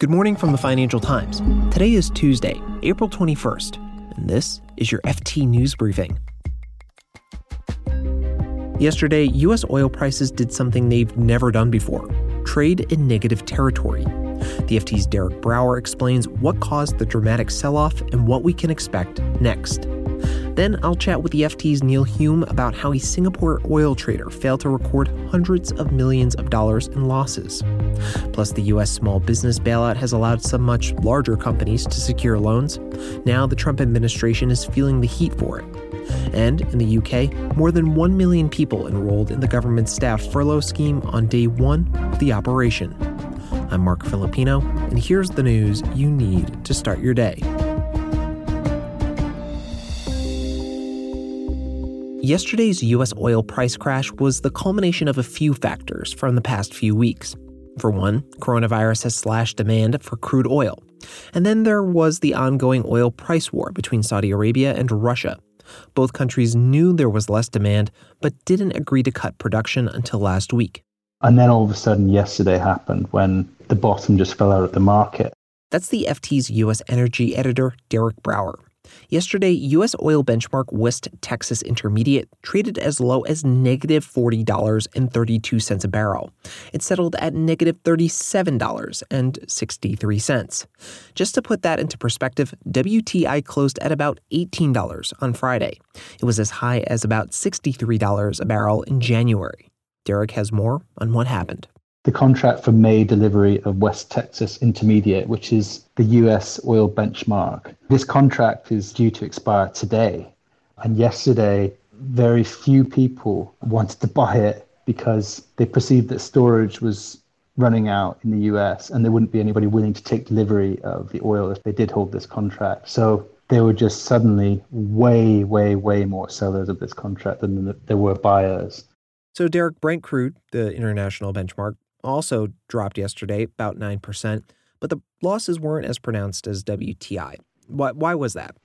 Good morning from the Financial Times. Today is Tuesday, April 21st, and this is your FT News Briefing. Yesterday, U.S. oil prices did something they've never done before trade in negative territory. The FT's Derek Brower explains what caused the dramatic sell off and what we can expect next. Then I'll chat with the FT's Neil Hume about how a Singapore oil trader failed to record hundreds of millions of dollars in losses. Plus, the U.S. small business bailout has allowed some much larger companies to secure loans. Now, the Trump administration is feeling the heat for it. And in the UK, more than 1 million people enrolled in the government staff furlough scheme on day one of the operation. I'm Marc Filippino, and here's the news you need to start your day. Yesterday's U.S. oil price crash was the culmination of a few factors from the past few weeks. For one, coronavirus has slashed demand for crude oil. And then there was the ongoing oil price war between Saudi Arabia and Russia. Both countries knew there was less demand, but didn't agree to cut production until last week. And then all of a sudden, yesterday happened when the bottom just fell out of the market. That's the FT's U.S. energy editor, Derek Brower. Yesterday, U.S. oil benchmark West Texas Intermediate traded as low as negative $40.32 a barrel. It settled at negative $37.63. Just to put that into perspective, WTI closed at about $18 on Friday. It was as high as about $63 a barrel in January. Derek has more on what happened the contract for May delivery of West Texas Intermediate, which is the US oil benchmark. This contract is due to expire today. And yesterday, very few people wanted to buy it because they perceived that storage was running out in the US and there wouldn't be anybody willing to take delivery of the oil if they did hold this contract. So there were just suddenly way, way, way more sellers of this contract than there were buyers. So, Derek, Brent crude, the international benchmark, also dropped yesterday, about 9%, but the losses weren't as pronounced as WTI. Why, why was that?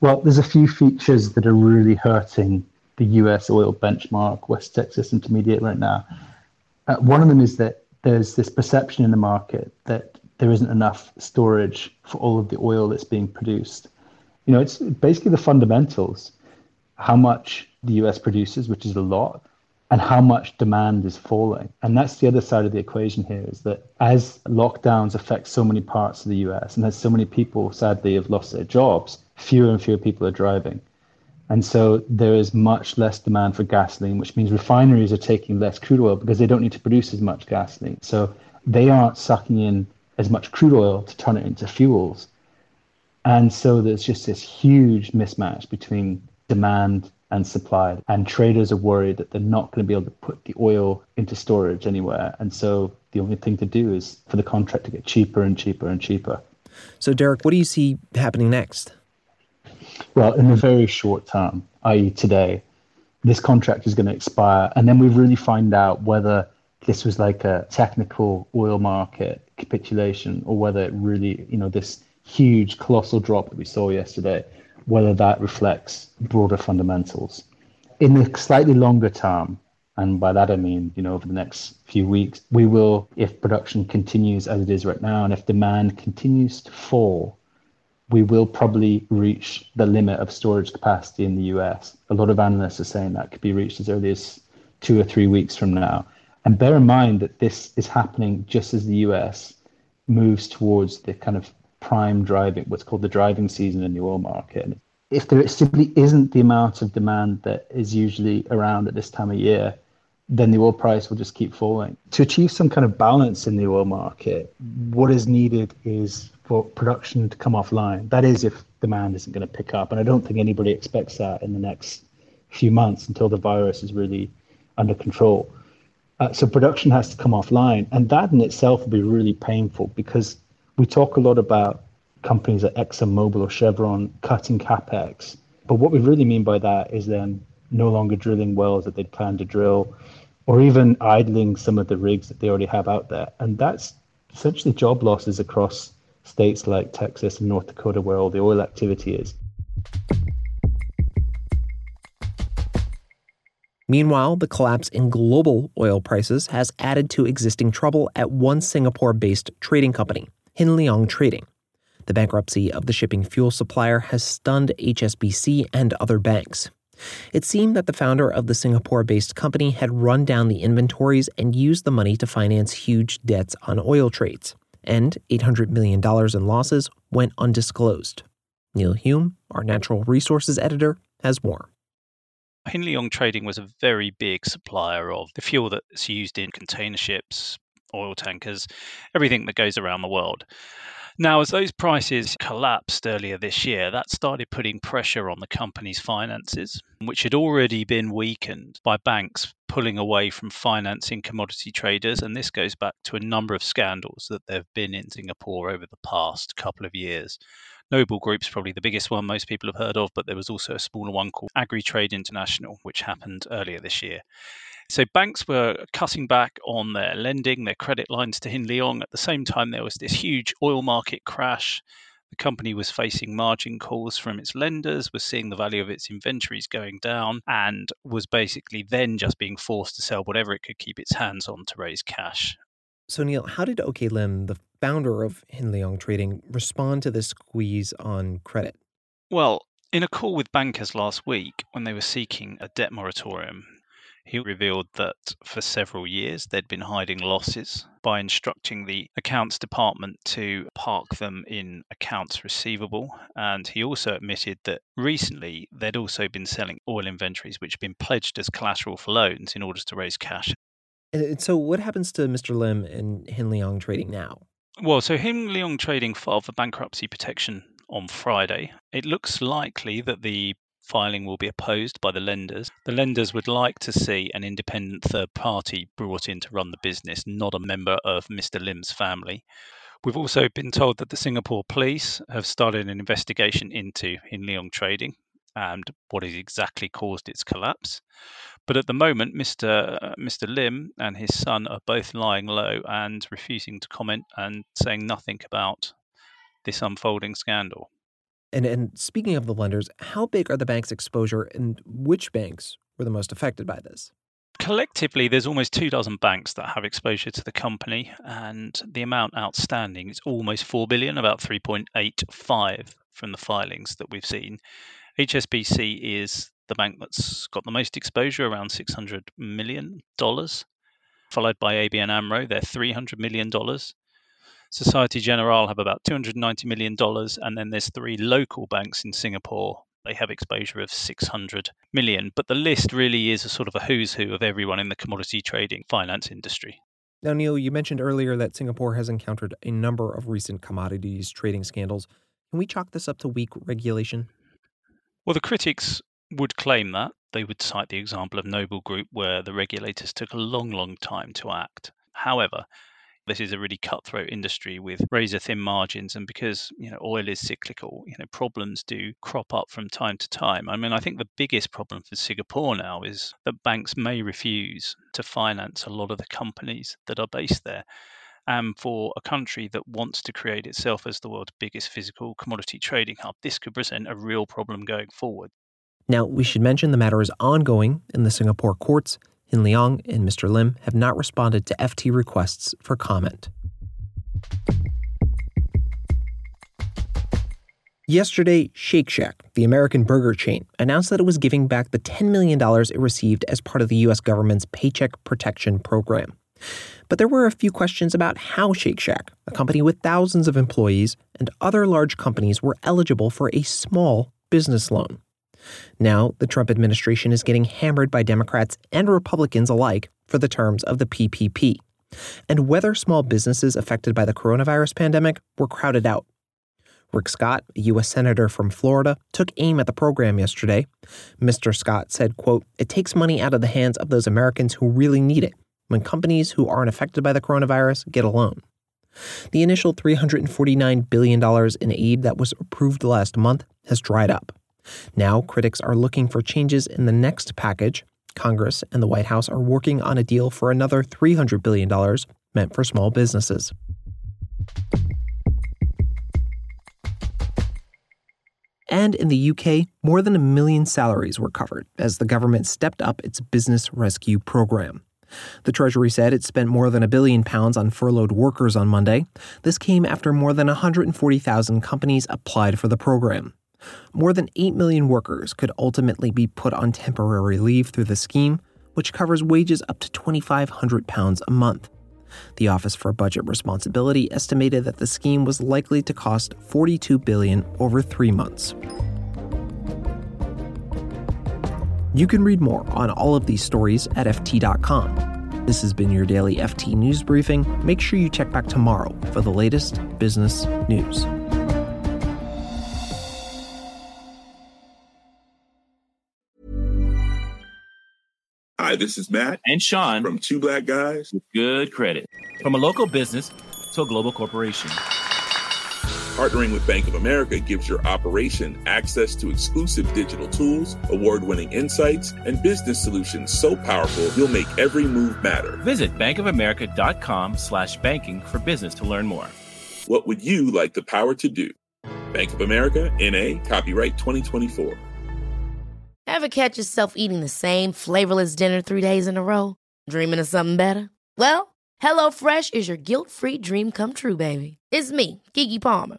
Well, there's a few features that are really hurting the US oil benchmark, West Texas Intermediate, right now. Uh, one of them is that there's this perception in the market that there isn't enough storage for all of the oil that's being produced. You know, it's basically the fundamentals how much the US produces, which is a lot, and how much demand is falling. And that's the other side of the equation here is that as lockdowns affect so many parts of the US and as so many people sadly have lost their jobs, fewer and fewer people are driving. And so there is much less demand for gasoline, which means refineries are taking less crude oil because they don't need to produce as much gasoline. So they aren't sucking in as much crude oil to turn it into fuels. And so there's just this huge mismatch between demand and supply. And traders are worried that they're not going to be able to put the oil into storage anywhere. And so the only thing to do is for the contract to get cheaper and cheaper and cheaper. So, Derek, what do you see happening next? Well, in the very short term, i.e., today, this contract is going to expire. And then we really find out whether this was like a technical oil market capitulation or whether it really, you know, this huge, colossal drop that we saw yesterday whether that reflects broader fundamentals. In the slightly longer term, and by that I mean, you know, over the next few weeks, we will, if production continues as it is right now, and if demand continues to fall, we will probably reach the limit of storage capacity in the US. A lot of analysts are saying that could be reached as early as two or three weeks from now. And bear in mind that this is happening just as the US moves towards the kind of prime driving, what's called the driving season in the oil market. If there simply isn't the amount of demand that is usually around at this time of year, then the oil price will just keep falling. To achieve some kind of balance in the oil market, what is needed is for production to come offline. That is, if demand isn't going to pick up. And I don't think anybody expects that in the next few months until the virus is really under control. Uh, so production has to come offline. And that in itself will be really painful because we talk a lot about companies like ExxonMobil or Chevron cutting capex, but what we really mean by that is then no longer drilling wells that they'd planned to drill, or even idling some of the rigs that they already have out there. And that's essentially job losses across states like Texas and North Dakota, where all the oil activity is. Meanwhile, the collapse in global oil prices has added to existing trouble at one Singapore based trading company. Hin Leong Trading. The bankruptcy of the shipping fuel supplier has stunned HSBC and other banks. It seemed that the founder of the Singapore based company had run down the inventories and used the money to finance huge debts on oil trades, and $800 million in losses went undisclosed. Neil Hume, our natural resources editor, has more. Hin Leong Trading was a very big supplier of the fuel that's used in container ships, oil tankers, everything that goes around the world. Now, as those prices collapsed earlier this year, that started putting pressure on the company's finances, which had already been weakened by banks pulling away from financing commodity traders. And this goes back to a number of scandals that there have been in Singapore over the past couple of years. Noble Group's probably the biggest one most people have heard of, but there was also a smaller one called Agritrade International, which happened earlier this year. So banks were cutting back on their lending, their credit lines to Hin Leong. At the same time, there was this huge oil market crash. The company was facing margin calls from its lenders, was seeing the value of its inventories going down, and was basically then just being forced to sell whatever it could keep its hands on to raise cash. So, Neil, how did OK Lim, the founder of Hin Leong Trading, respond to this squeeze on credit? Well, in a call with bankers last week, when they were seeking a debt moratorium, he revealed that for several years they'd been hiding losses by instructing the accounts department to park them in accounts receivable. And he also admitted that recently they'd also been selling oil inventories which had been pledged as collateral for loans in order to raise cash. And so, what happens to Mr. Lim and Hin Leong Trading now? Well, so Hin Leong Trading filed for bankruptcy protection on Friday. It looks likely that the filing will be opposed by the lenders. The lenders would like to see an independent third party brought in to run the business, not a member of Mr. Lim's family. We've also been told that the Singapore police have started an investigation into Hin Leong trading and what has exactly caused its collapse. But at the moment, Mr. Uh, Mr. Lim and his son are both lying low and refusing to comment and saying nothing about this unfolding scandal. And and speaking of the lenders, how big are the bank's exposure and which banks were the most affected by this? Collectively, there's almost two dozen banks that have exposure to the company, and the amount outstanding is almost 4 billion, about 3.85 from the filings that we've seen. HSBC is the bank that's got the most exposure, around 600 million dollars, followed by ABN AMRO, they're 300 million dollars. Societe Generale have about $290 million, and then there's three local banks in Singapore. They have exposure of 600 million, but the list really is a sort of a who's who of everyone in the commodity trading finance industry. Now, Neil, you mentioned earlier that Singapore has encountered a number of recent commodities trading scandals. Can we chalk this up to weak regulation? Well, the critics would claim that. They would cite the example of Noble Group, where the regulators took a long, long time to act. However, this is a really cutthroat industry with razor thin margins, and because you know oil is cyclical, you know problems do crop up from time to time. I mean, I think the biggest problem for Singapore now is that banks may refuse to finance a lot of the companies that are based there. And for a country that wants to create itself as the world's biggest physical commodity trading hub, this could present a real problem going forward. Now, we should mention the matter is ongoing in the Singapore courts Hin Leong and Mr. Lim have not responded to FT requests for comment. Yesterday, Shake Shack, the American burger chain, announced that it was giving back the $10 million it received as part of the U.S. government's Paycheck Protection Program. But there were a few questions about how Shake Shack, a company with thousands of employees, and other large companies were eligible for a small business loan. Now, the Trump administration is getting hammered by Democrats and Republicans alike for the terms of the PPP, and whether small businesses affected by the coronavirus pandemic were crowded out. Rick Scott, a U.S. Senator from Florida, took aim at the program yesterday. Mr. Scott said, quote, It takes money out of the hands of those Americans who really need it when companies who aren't affected by the coronavirus get a loan. The initial $349 billion in aid that was approved last month has dried up. Now, critics are looking for changes in the next package. Congress and the White House are working on a deal for another $300 billion meant for small businesses. And in the UK, more than a million salaries were covered as the government stepped up its business rescue program. The Treasury said it spent more than a billion pounds on furloughed workers on Monday. This came after more than 140,000 companies applied for the program. More than 8 million workers could ultimately be put on temporary leave through the scheme, which covers wages up to £2,500 a month. The Office for Budget Responsibility estimated that the scheme was likely to cost 42 billion over 3 months. You can read more on all of these stories at ft.com. This has been your daily FT news briefing. Make sure you check back tomorrow for the latest business news. Hi, this is Matt and Sean from Two Black Guys with Good Credit. From a local business to a global corporation. Partnering with Bank of America gives your operation access to exclusive digital tools, award winning insights, and business solutions so powerful you'll make every move matter. Visit bankofamerica.com slash banking for business to learn more. What would you like the power to do? Bank of America, NA, copyright 2024. Ever catch yourself eating the same flavorless dinner three days in a row? Dreaming of something better? Well, HelloFresh is your guilt free dream come true, baby. It's me, Keke Palmer.